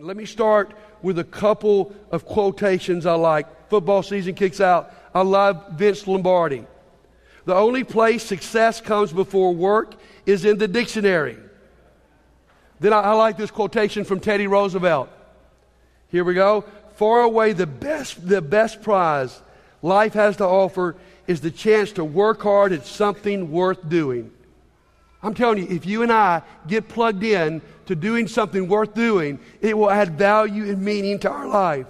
Let me start with a couple of quotations I like. Football season kicks out. I love Vince Lombardi. The only place success comes before work is in the dictionary. Then I, I like this quotation from Teddy Roosevelt. Here we go. Far away, the best, the best prize life has to offer is the chance to work hard at something worth doing. I'm telling you, if you and I get plugged in to doing something worth doing, it will add value and meaning to our life.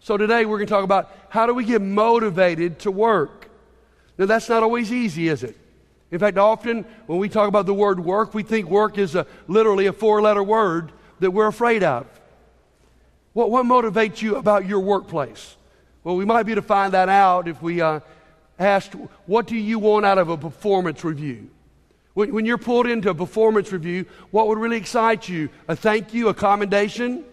So today we're going to talk about how do we get motivated to work. Now that's not always easy, is it? In fact, often when we talk about the word work, we think work is a, literally a four letter word that we're afraid of. What, what motivates you about your workplace? Well, we might be to find that out if we uh, asked, What do you want out of a performance review? When, when you're pulled into a performance review, what would really excite you? A thank you, a commendation,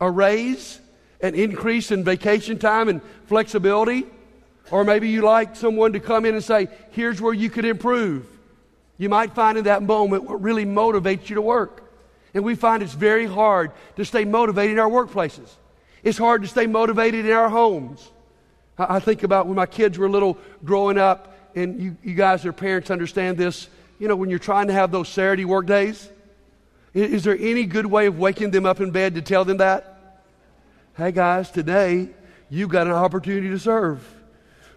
a raise, an increase in vacation time and flexibility? Or maybe you like someone to come in and say, here's where you could improve. You might find in that moment what really motivates you to work. And we find it's very hard to stay motivated in our workplaces. It's hard to stay motivated in our homes. I think about when my kids were little growing up, and you, you guys, their parents, understand this you know, when you're trying to have those Saturday work days? Is, there any good way of waking them up in bed to tell them that? Hey guys, today you've got an opportunity to serve.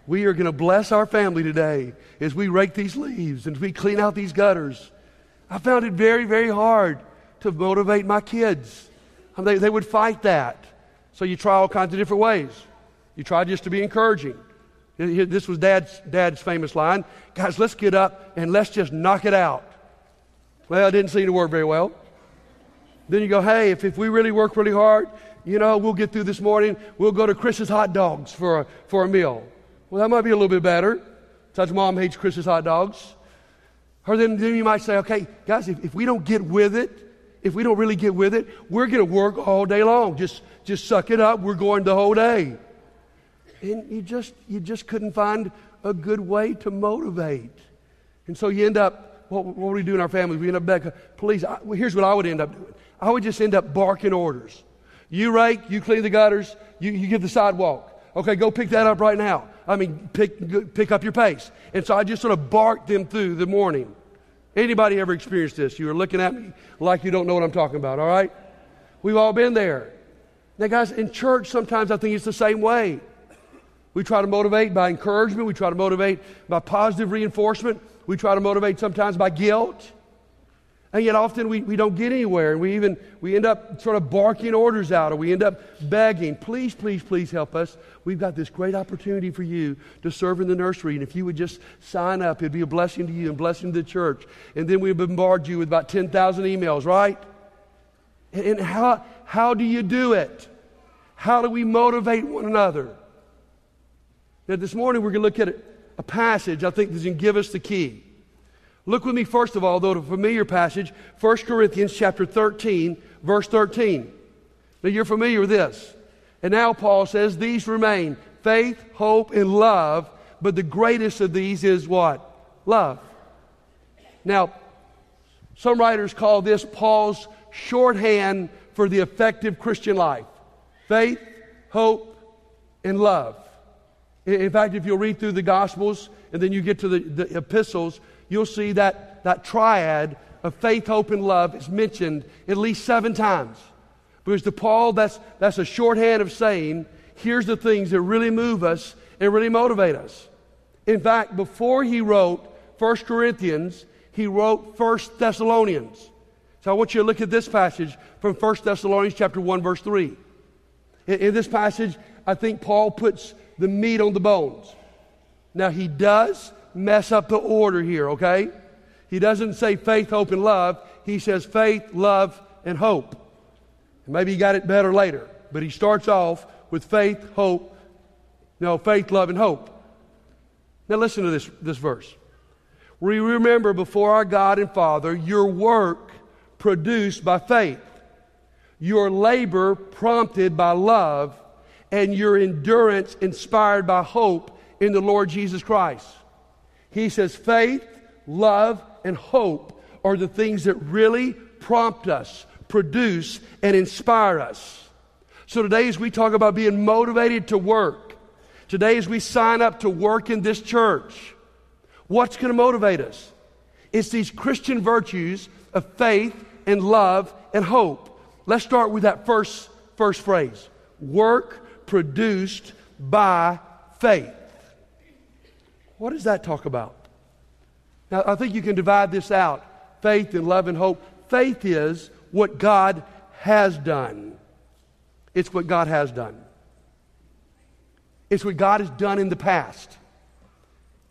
We are going to bless our family today as we rake these leaves and we clean out these gutters. I found it very, very hard to motivate my kids. They, they would fight that. So you try all kinds of different ways. You try just to be encouraging. This was dad's, dad's famous line Guys, let's get up and let's just knock it out. Well, it didn't seem to work very well. Then you go, hey, if, if we really work really hard, you know, we'll get through this morning. We'll go to Chris's Hot Dogs for a, for a meal. Well, that might be a little bit better. Such mom hates Chris's Hot Dogs. Or then, then you might say, okay, guys, if, if we don't get with it, if we don't really get with it, we're going to work all day long. Just, just suck it up. We're going the whole day and you just you just couldn't find a good way to motivate. And so you end up, what, what we do in our families? We end up back, police. I, well, here's what I would end up doing. I would just end up barking orders. You rake, you clean the gutters, you, you give the sidewalk. Okay, go pick that up right now. I mean, pick, pick up your pace. And so I just sort of barked them through the morning. Anybody ever experienced this? You are looking at me like you don't know what I'm talking about, all right? We've all been there. Now, guys, in church, sometimes I think it's the same way. We try to motivate by encouragement. We try to motivate by positive reinforcement. We try to motivate sometimes by guilt. And yet often we, we don't get anywhere. And we even we end up sort of barking orders out or we end up begging, please, please, please help us. We've got this great opportunity for you to serve in the nursery. And if you would just sign up, it'd be a blessing to you and blessing to the church. And then we bombard you with about 10,000 emails, right? And, and how, how do you do it? How do we motivate one another? Now, this morning we're going to look at a passage I think that's going to give us the key. Look with me, first of all, though, to a familiar passage, 1 Corinthians chapter 13, verse 13. Now, you're familiar with this. And now Paul says, These remain faith, hope, and love, but the greatest of these is what? Love. Now, some writers call this Paul's shorthand for the effective Christian life faith, hope, and love. In fact, if you'll read through the Gospels and then you get to the, the epistles, you'll see that that triad of faith, hope, and love is mentioned at least seven times. Because to Paul, that's, that's a shorthand of saying, here's the things that really move us and really motivate us. In fact, before he wrote 1 Corinthians, he wrote 1 Thessalonians. So I want you to look at this passage from 1 Thessalonians chapter 1, verse 3. In, in this passage, I think Paul puts the meat on the bones. Now, he does mess up the order here, okay? He doesn't say faith, hope, and love. He says faith, love, and hope. And maybe he got it better later, but he starts off with faith, hope, no, faith, love, and hope. Now, listen to this, this verse. We remember before our God and Father your work produced by faith, your labor prompted by love and your endurance inspired by hope in the Lord Jesus Christ. He says faith, love, and hope are the things that really prompt us, produce, and inspire us. So today, as we talk about being motivated to work, today, as we sign up to work in this church, what's going to motivate us? It's these Christian virtues of faith and love and hope. Let's start with that first, first phrase work produced by faith. What does that talk about? Now, I think you can divide this out faith and love and hope. Faith is what God has done. It's what God has done. It's what God has done in the past.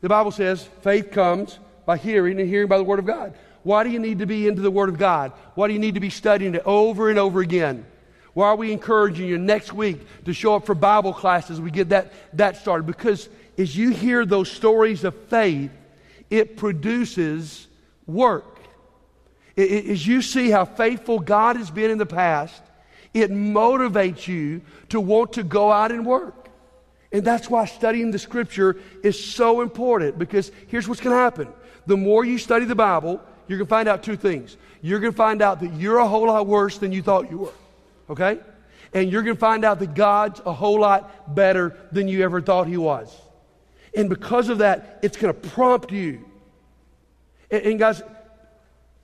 The Bible says faith comes by hearing and hearing by the Word of God. Why do you need to be into the Word of God? Why do you need to be studying it over and over again? Why are we encouraging you next week to show up for Bible classes? We get that, that started. Because as you hear those stories of faith, it produces work. As you see how faithful God has been in the past, it motivates you to want to go out and work. And that's why studying the scripture is so important because here's what's going to happen. The more you study the Bible, you're going to find out two things. You're going to find out that you're a whole lot worse than you thought you were. Okay? And you're going to find out that God's a whole lot better than you ever thought He was. And because of that, it's going to prompt you. And, and guys,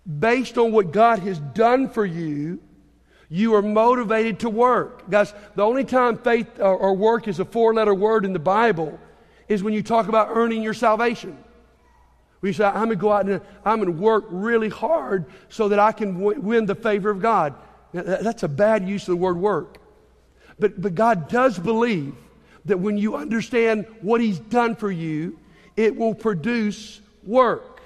based on what God has done for you, you are motivated to work. Guys, the only time faith or, or work is a four letter word in the Bible is when you talk about earning your salvation. We say, I'm going to go out and I'm going to work really hard so that I can w- win the favor of God. That's a bad use of the word work. But, but God does believe that when you understand what He's done for you, it will produce work.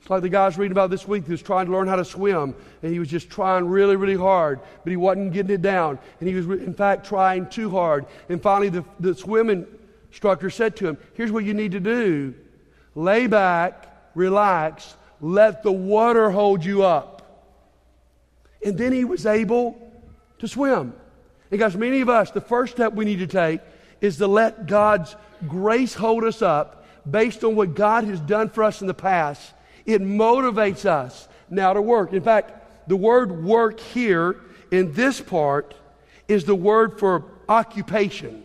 It's like the guy I was reading about this week who was trying to learn how to swim, and he was just trying really, really hard, but he wasn't getting it down. And he was, in fact, trying too hard. And finally, the, the swimming instructor said to him, Here's what you need to do lay back, relax, let the water hold you up. And then he was able to swim. And guys, many of us, the first step we need to take is to let God's grace hold us up based on what God has done for us in the past. It motivates us now to work. In fact, the word work here in this part is the word for occupation.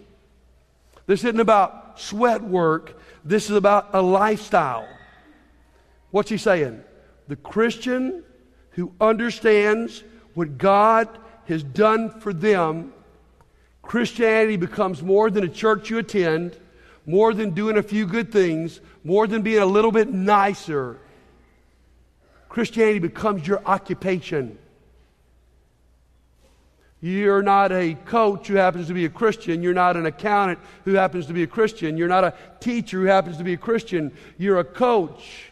This isn't about sweat work, this is about a lifestyle. What's he saying? The Christian who understands what God has done for them, Christianity becomes more than a church you attend, more than doing a few good things, more than being a little bit nicer. Christianity becomes your occupation. You're not a coach who happens to be a Christian. You're not an accountant who happens to be a Christian. You're not a teacher who happens to be a Christian. You're a coach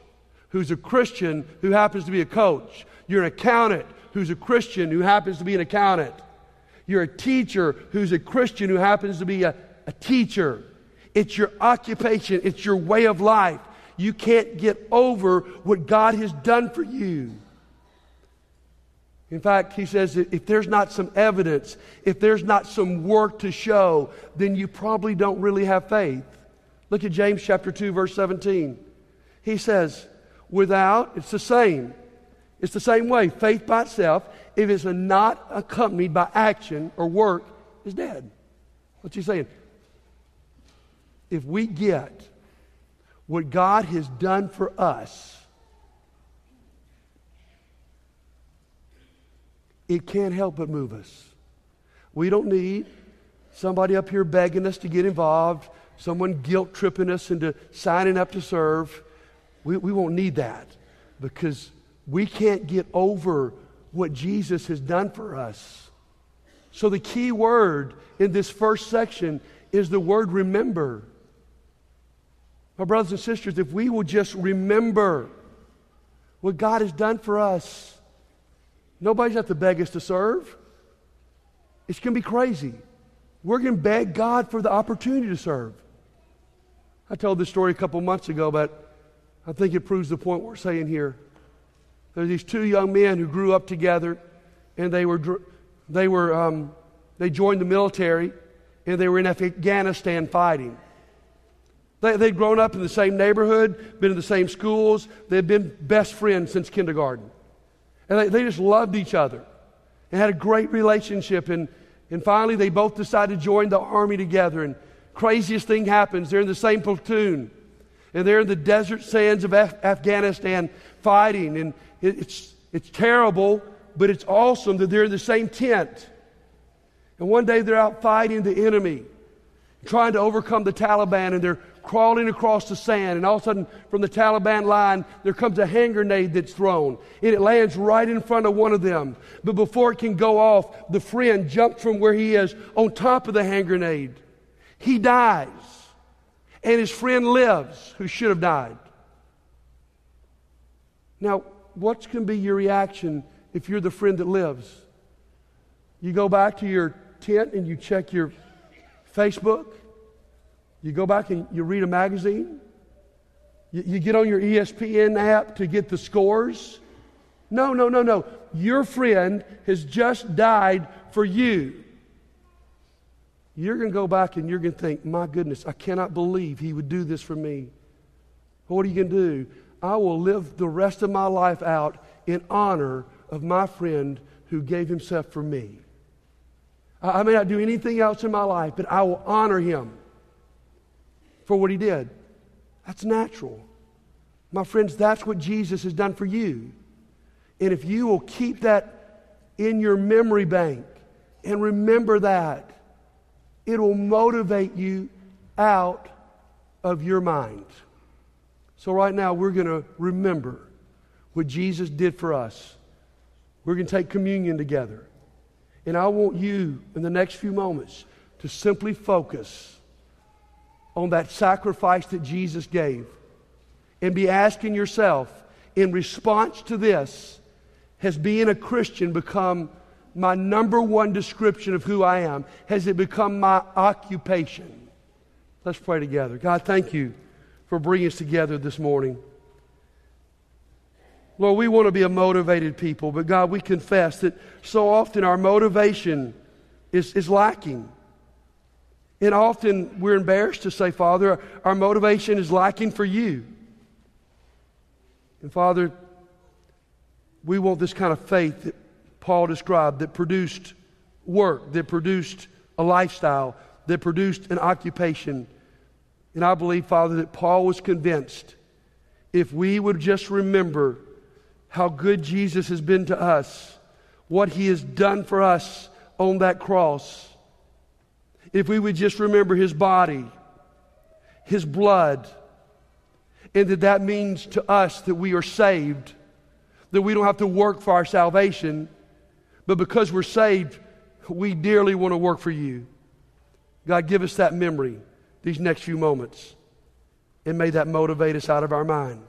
who's a Christian who happens to be a coach. You're an accountant who's a Christian who happens to be an accountant. You're a teacher who's a Christian who happens to be a, a teacher. It's your occupation, it's your way of life. You can't get over what God has done for you. In fact, he says if there's not some evidence, if there's not some work to show, then you probably don't really have faith. Look at James chapter 2 verse 17. He says, without, it's the same. It's the same way. Faith by itself, if it's not accompanied by action or work, is dead. What's he saying? If we get what God has done for us, it can't help but move us. We don't need somebody up here begging us to get involved, someone guilt tripping us into signing up to serve. We, we won't need that because we can't get over what Jesus has done for us. So, the key word in this first section is the word remember. My brothers and sisters, if we will just remember what God has done for us, Nobody's got to beg us to serve. It's going to be crazy. We're going to beg God for the opportunity to serve. I told this story a couple months ago, but I think it proves the point we're saying here. There's these two young men who grew up together, and they were they were um, they joined the military, and they were in Afghanistan fighting. They, they'd grown up in the same neighborhood, been in the same schools. They'd been best friends since kindergarten. And they, they just loved each other. and had a great relationship. And, and finally, they both decided to join the army together. And craziest thing happens they're in the same platoon, and they're in the desert sands of Af- Afghanistan fighting. And it's, it's terrible, but it's awesome that they're in the same tent. And one day they're out fighting the enemy, trying to overcome the Taliban, and they're crawling across the sand. And all of a sudden, from the Taliban line, there comes a hand grenade that's thrown, and it lands right in front of one of them. But before it can go off, the friend jumps from where he is on top of the hand grenade. He dies, and his friend lives, who should have died. Now, what can be your reaction if you're the friend that lives? You go back to your tent and you check your Facebook. You go back and you read a magazine. You, you get on your ESPN app to get the scores. No, no, no, no. Your friend has just died for you. You're going to go back and you're going to think, my goodness, I cannot believe he would do this for me. What are you going to do? I will live the rest of my life out in honor of my friend who gave himself for me. I may not do anything else in my life, but I will honor him for what he did. That's natural. My friends, that's what Jesus has done for you. And if you will keep that in your memory bank and remember that, it will motivate you out of your mind. So, right now, we're going to remember what Jesus did for us. We're going to take communion together. And I want you, in the next few moments, to simply focus on that sacrifice that Jesus gave and be asking yourself, in response to this, has being a Christian become my number one description of who I am? Has it become my occupation? Let's pray together. God, thank you for bringing us together this morning. Lord, we want to be a motivated people, but God, we confess that so often our motivation is, is lacking. And often we're embarrassed to say, Father, our motivation is lacking for you. And Father, we want this kind of faith that Paul described that produced work, that produced a lifestyle, that produced an occupation. And I believe, Father, that Paul was convinced if we would just remember how good Jesus has been to us, what he has done for us on that cross. If we would just remember his body, his blood, and that that means to us that we are saved, that we don't have to work for our salvation, but because we're saved, we dearly want to work for you. God, give us that memory these next few moments, and may that motivate us out of our mind.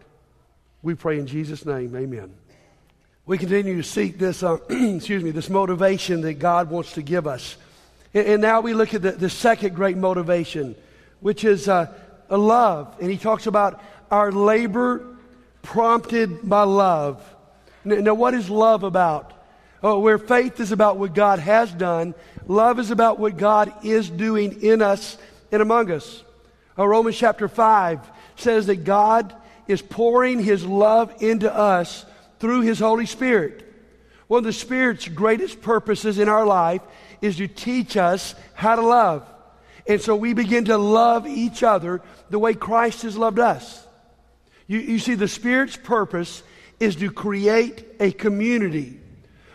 We pray in Jesus' name, amen. We continue to seek this, uh, excuse me, this motivation that God wants to give us. And, and now we look at the, the, second great motivation, which is uh, a love. And he talks about our labor prompted by love. Now, what is love about? Oh, where faith is about what God has done, love is about what God is doing in us and among us. Uh, Romans chapter 5 says that God is pouring his love into us through his Holy Spirit. One of the Spirit's greatest purposes in our life is to teach us how to love. And so we begin to love each other the way Christ has loved us. You, you see, the Spirit's purpose is to create a community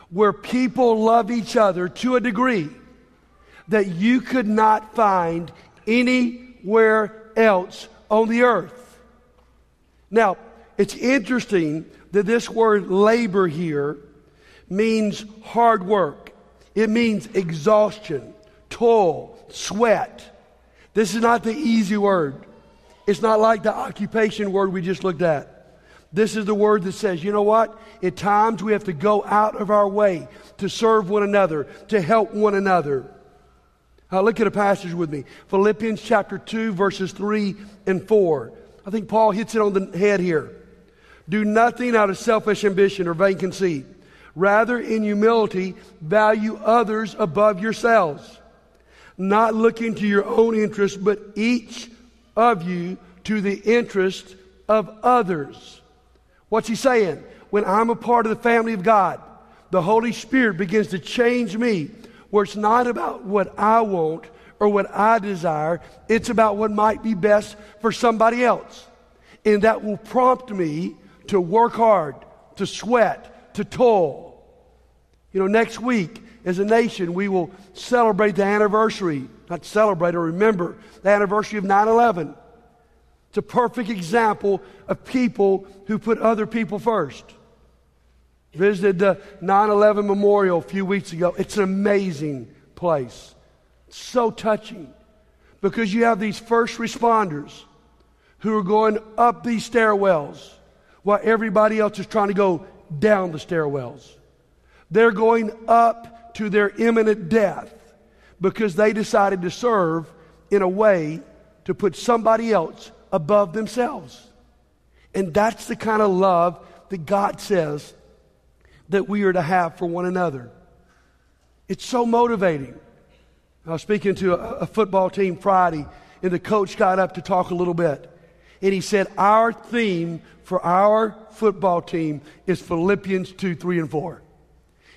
where people love each other to a degree that you could not find anywhere else on the earth. Now, it's interesting that this word labor here means hard work. It means exhaustion, toil, sweat. This is not the easy word. It's not like the occupation word we just looked at. This is the word that says, you know what? At times we have to go out of our way to serve one another, to help one another. Uh, look at a passage with me Philippians chapter 2, verses 3 and 4. I think Paul hits it on the head here. Do nothing out of selfish ambition or vain conceit. Rather, in humility, value others above yourselves, not looking to your own interest, but each of you to the interest of others. What's he saying? When I'm a part of the family of God, the Holy Spirit begins to change me, where it's not about what I want or what I desire, it's about what might be best for somebody else. And that will prompt me to work hard, to sweat, to toil. You know, next week, as a nation, we will celebrate the anniversary, not celebrate or remember, the anniversary of 9 11. It's a perfect example of people who put other people first. Visited the 9 11 memorial a few weeks ago. It's an amazing place. So touching because you have these first responders who are going up these stairwells while everybody else is trying to go down the stairwells. They're going up to their imminent death because they decided to serve in a way to put somebody else above themselves. And that's the kind of love that God says that we are to have for one another. It's so motivating. I was speaking to a, a football team Friday, and the coach got up to talk a little bit. And he said, Our theme for our football team is Philippians 2, 3, and 4.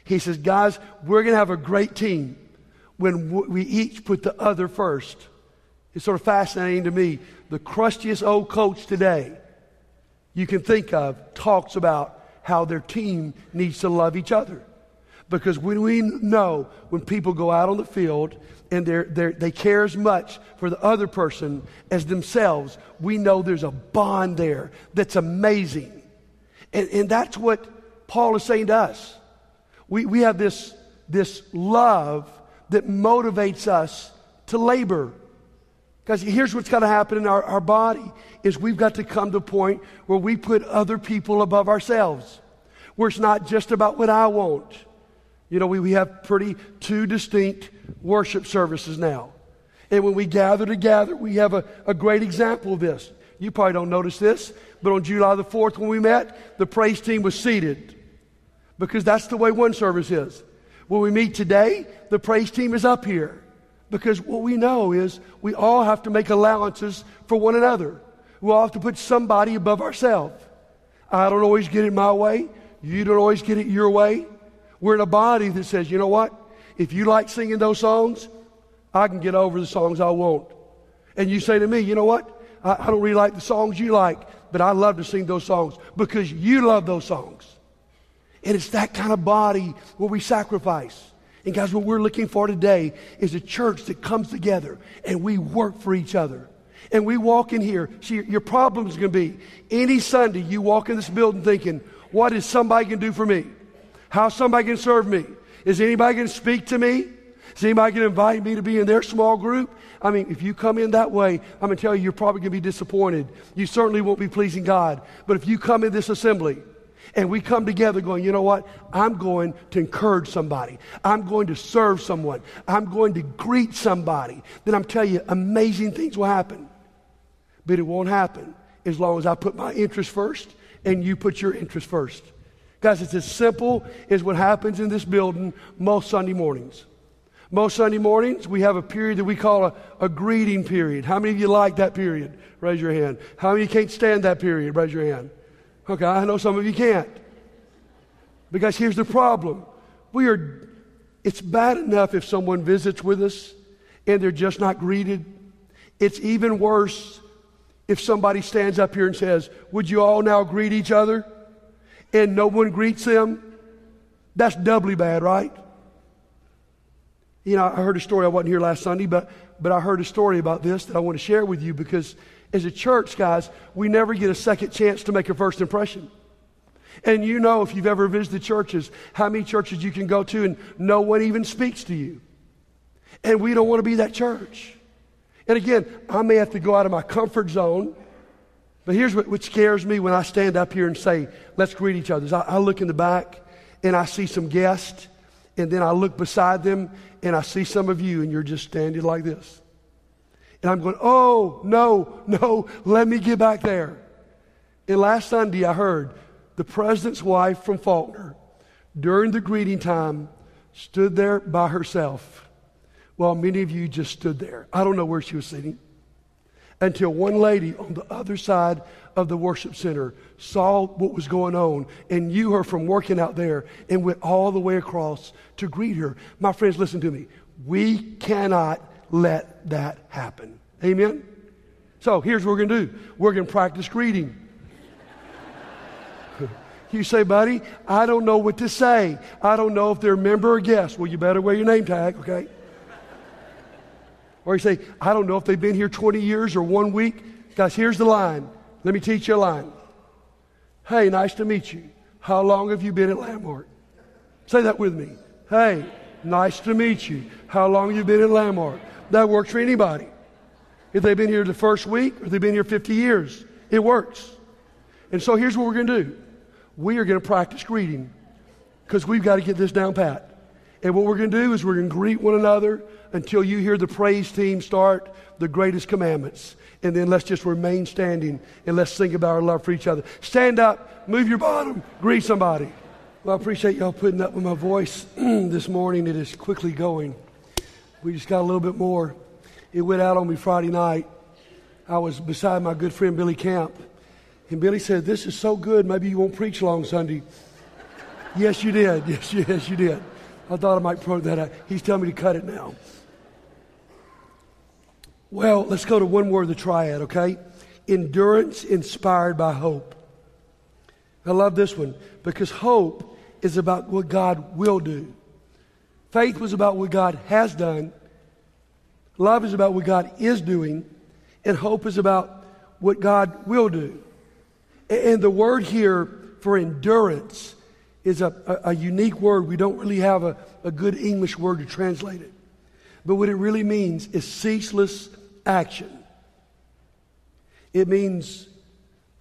He says, Guys, we're going to have a great team when we each put the other first. It's sort of fascinating to me. The crustiest old coach today you can think of talks about how their team needs to love each other. Because when we know when people go out on the field and they're, they're, they care as much for the other person as themselves, we know there's a bond there that's amazing. And, and that's what Paul is saying to us. We, we have this, this love that motivates us to labor. Because here's what's got to happen in our, our body is we've got to come to a point where we put other people above ourselves. Where it's not just about what I want. You know, we, we have pretty two distinct worship services now. And when we gather together, we have a, a great example of this. You probably don't notice this, but on July the 4th when we met, the praise team was seated because that's the way one service is. When we meet today, the praise team is up here because what we know is we all have to make allowances for one another. We all have to put somebody above ourselves. I don't always get it my way. You don't always get it your way. We're in a body that says, you know what? If you like singing those songs, I can get over the songs I want. And you say to me, you know what? I, I don't really like the songs you like, but I love to sing those songs because you love those songs. And it's that kind of body where we sacrifice. And guys, what we're looking for today is a church that comes together and we work for each other. And we walk in here. See, your problem is going to be any Sunday you walk in this building thinking, what is somebody can do for me? How somebody can serve me? Is anybody going to speak to me? Is anybody going to invite me to be in their small group? I mean, if you come in that way, I'm going to tell you, you're probably going to be disappointed. You certainly won't be pleasing God. But if you come in this assembly, and we come together going, you know what? I'm going to encourage somebody. I'm going to serve someone. I'm going to greet somebody. Then I'm telling you, amazing things will happen. But it won't happen as long as I put my interest first and you put your interest first. Guys, it's as simple as what happens in this building most Sunday mornings. Most Sunday mornings, we have a period that we call a, a greeting period. How many of you like that period? Raise your hand. How many can't stand that period? Raise your hand. Okay, I know some of you can't. Because here's the problem. We are, it's bad enough if someone visits with us and they're just not greeted. It's even worse if somebody stands up here and says, Would you all now greet each other? and no one greets them, that's doubly bad, right? You know, I heard a story, I wasn't here last Sunday, but, but I heard a story about this that I want to share with you because as a church, guys, we never get a second chance to make a first impression. And you know, if you've ever visited churches, how many churches you can go to and no one even speaks to you. And we don't want to be that church. And again, I may have to go out of my comfort zone but here's what, what scares me when I stand up here and say, let's greet each other. I, I look in the back and I see some guests, and then I look beside them and I see some of you, and you're just standing like this. And I'm going, oh, no, no, let me get back there. And last Sunday, I heard the president's wife from Faulkner during the greeting time stood there by herself while many of you just stood there. I don't know where she was sitting. until one lady on the other side of the worship center saw what was going on and knew her from working out there and went all the way across to greet her. My friends, listen to me. We cannot let that happen. Amen? So here's what we're going to do we're going to practice greeting. you say, buddy, I don't know what to say. I don't know if they're a member or guest. Well, you better wear your name tag, okay? Or you say, I don't know if they've been here 20 years or one week. Guys, here's the line. Let me teach you a line. Hey, nice to meet you. How long have you been at Landmark? Say that with me. Hey, nice to meet you. How long have you been at Landmark? That works for anybody. If they've been here the first week or they've been here 50 years, it works. And so here's what we're going to do we are going to practice greeting because we've got to get this down pat. And what we're going to do is we're going to greet one another until you hear the praise team start the greatest commandments. And then let's just remain standing and let's think about our love for each other. Stand up, move your bottom, greet somebody. Well, I appreciate y'all putting up with my voice this morning. It is quickly going. We just got a little bit more. It went out on me Friday night. I was beside my good friend Billy Camp. And Billy said, This is so good, maybe you won't preach long Sunday. yes, you did. Yes, yes, you did. I thought I might promote that out. He's telling me to cut it now. Well, let's go to one word, of the triad, okay? Endurance inspired by hope. I love this one because hope is about what God will do. Faith was about what God has done. Love is about what God is doing. And hope is about what God will do. And the word here for endurance is a, a, a unique word. We don't really have a, a good English word to translate it. But what it really means is ceaseless action. It means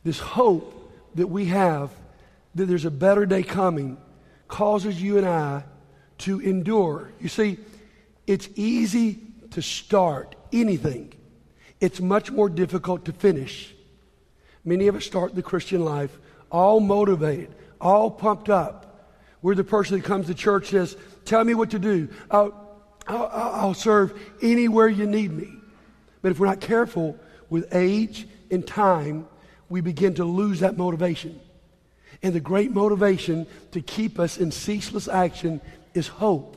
this hope that we have that there's a better day coming causes you and I to endure. You see, it's easy to start anything, it's much more difficult to finish. Many of us start the Christian life all motivated, all pumped up. We're the person that comes to church says, Tell me what to do. I'll, I'll, I'll serve anywhere you need me. But if we're not careful with age and time, we begin to lose that motivation. And the great motivation to keep us in ceaseless action is hope.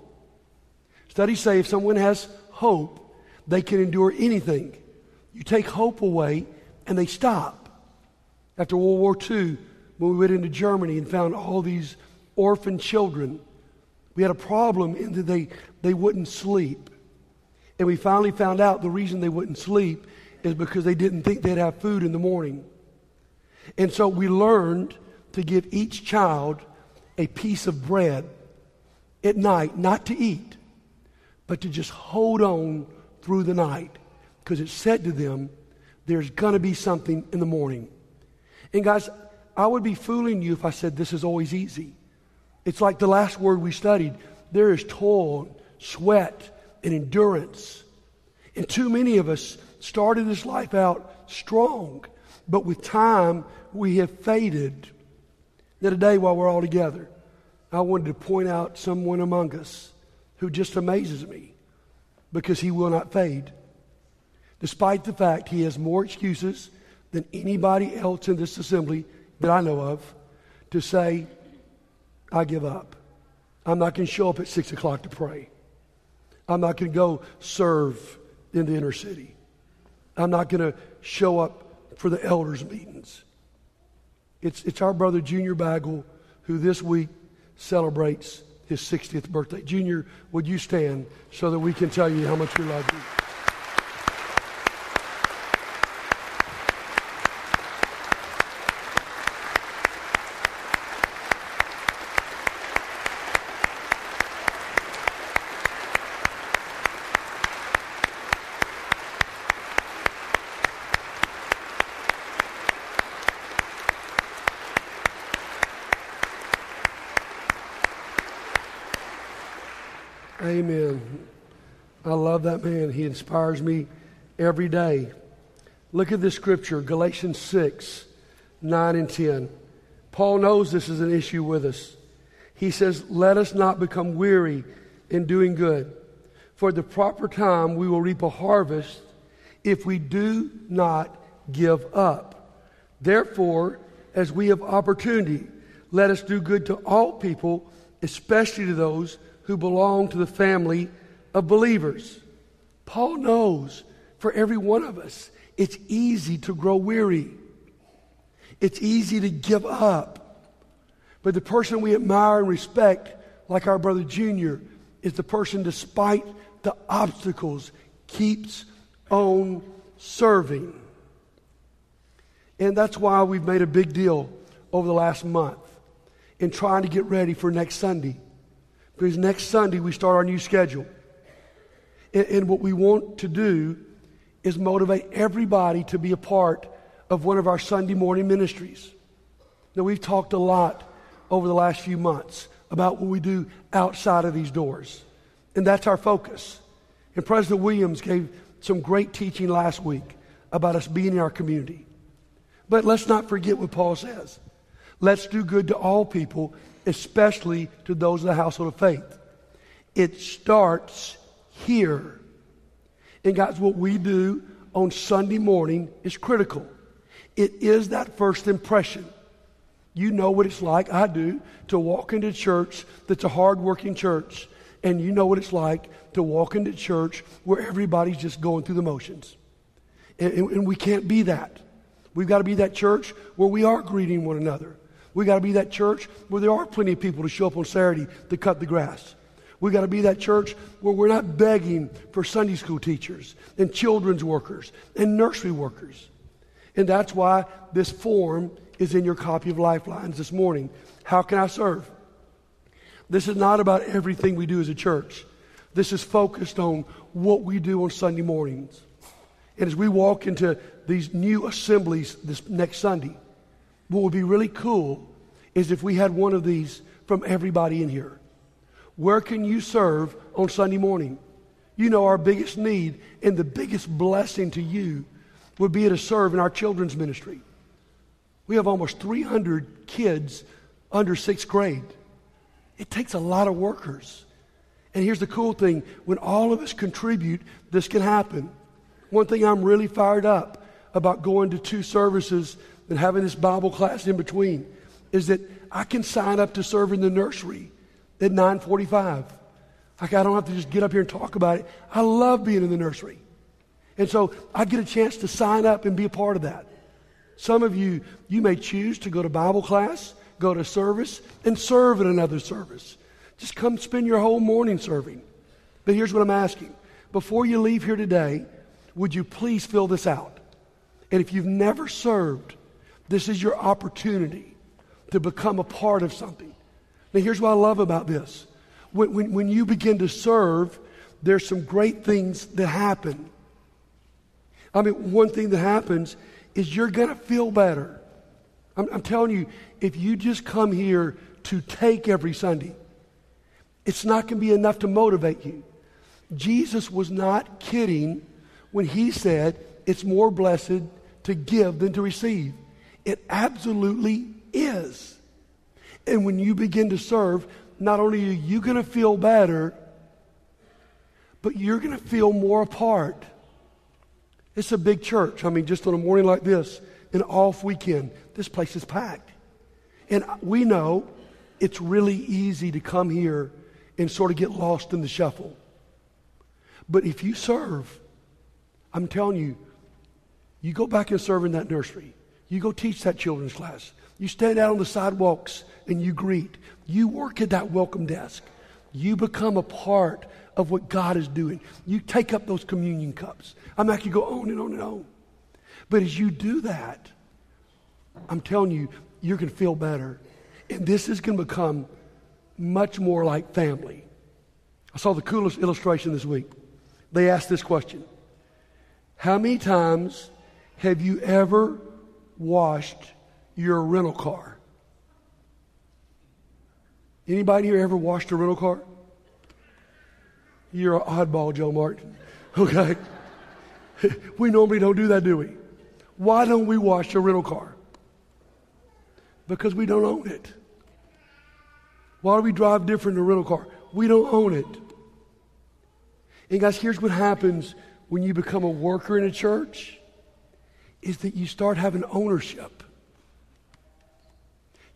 Studies say if someone has hope, they can endure anything. You take hope away, and they stop. After World War II, when we went into Germany and found all these orphan children, we had a problem in that they, they wouldn't sleep. And we finally found out the reason they wouldn't sleep is because they didn't think they'd have food in the morning. And so we learned to give each child a piece of bread at night, not to eat, but to just hold on through the night. Because it said to them, there's going to be something in the morning. And guys, I would be fooling you if I said this is always easy. It's like the last word we studied there is toil, sweat, and endurance. And too many of us started this life out strong, but with time we have faded. That today, while we're all together, I wanted to point out someone among us who just amazes me because he will not fade. Despite the fact he has more excuses than anybody else in this assembly that I know of to say, I give up. I'm not going to show up at 6 o'clock to pray. I'm not going to go serve in the inner city. I'm not going to show up for the elders' meetings. It's, it's our brother Junior Bagel who this week celebrates his 60th birthday. Junior, would you stand so that we can tell you how much we love you? Amen. I love that man. He inspires me every day. Look at this scripture, Galatians 6, 9 and 10. Paul knows this is an issue with us. He says, Let us not become weary in doing good. For at the proper time we will reap a harvest if we do not give up. Therefore, as we have opportunity, let us do good to all people, especially to those who belong to the family of believers. Paul knows for every one of us, it's easy to grow weary. It's easy to give up. But the person we admire and respect, like our brother Junior, is the person, despite the obstacles, keeps on serving. And that's why we've made a big deal over the last month in trying to get ready for next Sunday. Because next Sunday we start our new schedule. And, and what we want to do is motivate everybody to be a part of one of our Sunday morning ministries. Now, we've talked a lot over the last few months about what we do outside of these doors. And that's our focus. And President Williams gave some great teaching last week about us being in our community. But let's not forget what Paul says. Let's do good to all people, especially to those of the household of faith. It starts here. And guys, what we do on Sunday morning is critical. It is that first impression. You know what it's like, I do, to walk into church that's a hardworking church, and you know what it's like to walk into church where everybody's just going through the motions. And, and, and we can't be that. We've got to be that church where we are greeting one another. We've got to be that church where there are plenty of people to show up on Saturday to cut the grass. We've got to be that church where we're not begging for Sunday school teachers and children's workers and nursery workers. And that's why this form is in your copy of Lifelines this morning. How can I serve? This is not about everything we do as a church. This is focused on what we do on Sunday mornings. And as we walk into these new assemblies this next Sunday, what would be really cool is if we had one of these from everybody in here. Where can you serve on Sunday morning? You know, our biggest need and the biggest blessing to you would be to serve in our children's ministry. We have almost 300 kids under sixth grade. It takes a lot of workers. And here's the cool thing when all of us contribute, this can happen. One thing I'm really fired up about going to two services and having this Bible class in between is that I can sign up to serve in the nursery at 945. Like I don't have to just get up here and talk about it. I love being in the nursery. And so I get a chance to sign up and be a part of that. Some of you, you may choose to go to Bible class, go to service, and serve in another service. Just come spend your whole morning serving. But here's what I'm asking. Before you leave here today, would you please fill this out? And if you've never served, this is your opportunity to become a part of something. Now, here's what I love about this. When, when, when you begin to serve, there's some great things that happen. I mean, one thing that happens is you're going to feel better. I'm, I'm telling you, if you just come here to take every Sunday, it's not going to be enough to motivate you. Jesus was not kidding when he said it's more blessed to give than to receive. It absolutely is. And when you begin to serve, not only are you going to feel better, but you're going to feel more apart. It's a big church. I mean, just on a morning like this, an off weekend, this place is packed. And we know it's really easy to come here and sort of get lost in the shuffle. But if you serve, I'm telling you, you go back and serve in that nursery. You go teach that children's class. You stand out on the sidewalks and you greet. You work at that welcome desk. You become a part of what God is doing. You take up those communion cups. I'm to go on and on and on. But as you do that, I'm telling you, you're going to feel better. And this is going to become much more like family. I saw the coolest illustration this week. They asked this question How many times have you ever washed your rental car? Anybody here ever washed a rental car? You're an oddball, Joe Martin. Okay? we normally don't do that, do we? Why don't we wash a rental car? Because we don't own it. Why do we drive different in a rental car? We don't own it. And guys, here's what happens when you become a worker in a church is that you start having ownership.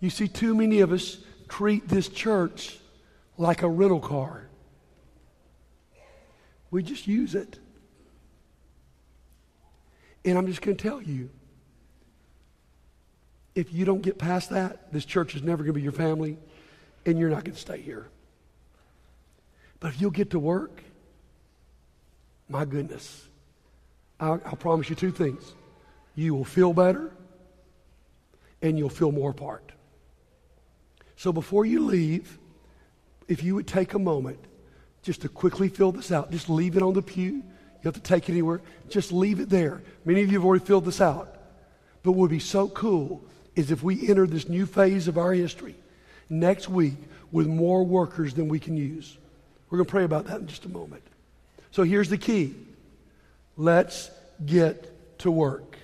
You see, too many of us treat this church like a rental car. We just use it. And I'm just going to tell you if you don't get past that, this church is never going to be your family, and you're not going to stay here. But if you'll get to work, my goodness, I'll, I'll promise you two things. You will feel better, and you'll feel more apart. So before you leave, if you would take a moment just to quickly fill this out, just leave it on the pew. You have to take it anywhere. Just leave it there. Many of you have already filled this out. But what would be so cool is if we enter this new phase of our history next week with more workers than we can use. We're going to pray about that in just a moment. So here's the key let's get to work.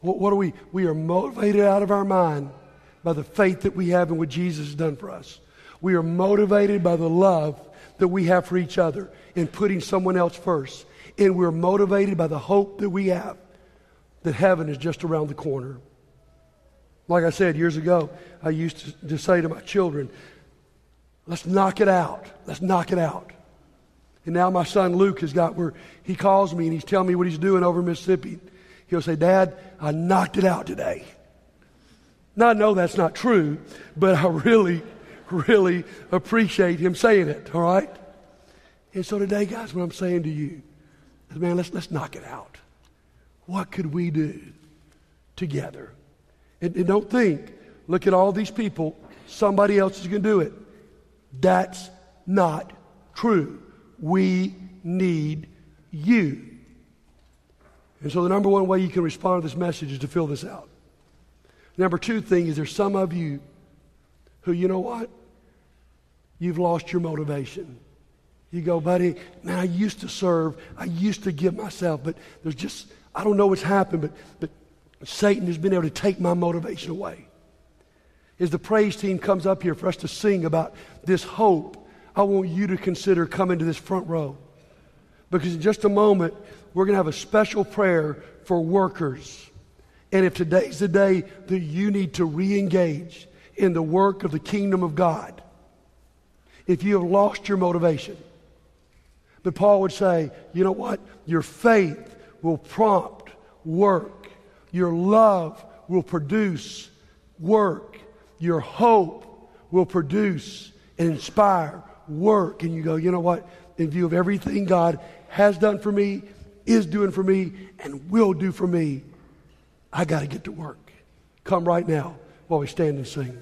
What, what are we? We are motivated out of our mind by the faith that we have in what Jesus has done for us. We are motivated by the love that we have for each other in putting someone else first. And we're motivated by the hope that we have that heaven is just around the corner. Like I said years ago, I used to, to say to my children, let's knock it out. Let's knock it out. And now my son Luke has got where he calls me and he's telling me what he's doing over Mississippi. He'll say, Dad, I knocked it out today. Now, I know that's not true, but I really, really appreciate him saying it, all right? And so today, guys, what I'm saying to you is, man, let's, let's knock it out. What could we do together? And, and don't think, look at all these people, somebody else is going to do it. That's not true. We need you. And so the number one way you can respond to this message is to fill this out. Number two thing is there's some of you who, you know what? You've lost your motivation. You go, buddy, man, I used to serve. I used to give myself, but there's just, I don't know what's happened, but, but Satan has been able to take my motivation away. As the praise team comes up here for us to sing about this hope, I want you to consider coming to this front row. Because in just a moment, we're going to have a special prayer for workers and if today's the day that you need to re engage in the work of the kingdom of God, if you have lost your motivation, but Paul would say, you know what? Your faith will prompt work, your love will produce work, your hope will produce and inspire work. And you go, you know what? In view of everything God has done for me, is doing for me, and will do for me, I got to get to work. Come right now while we stand and sing.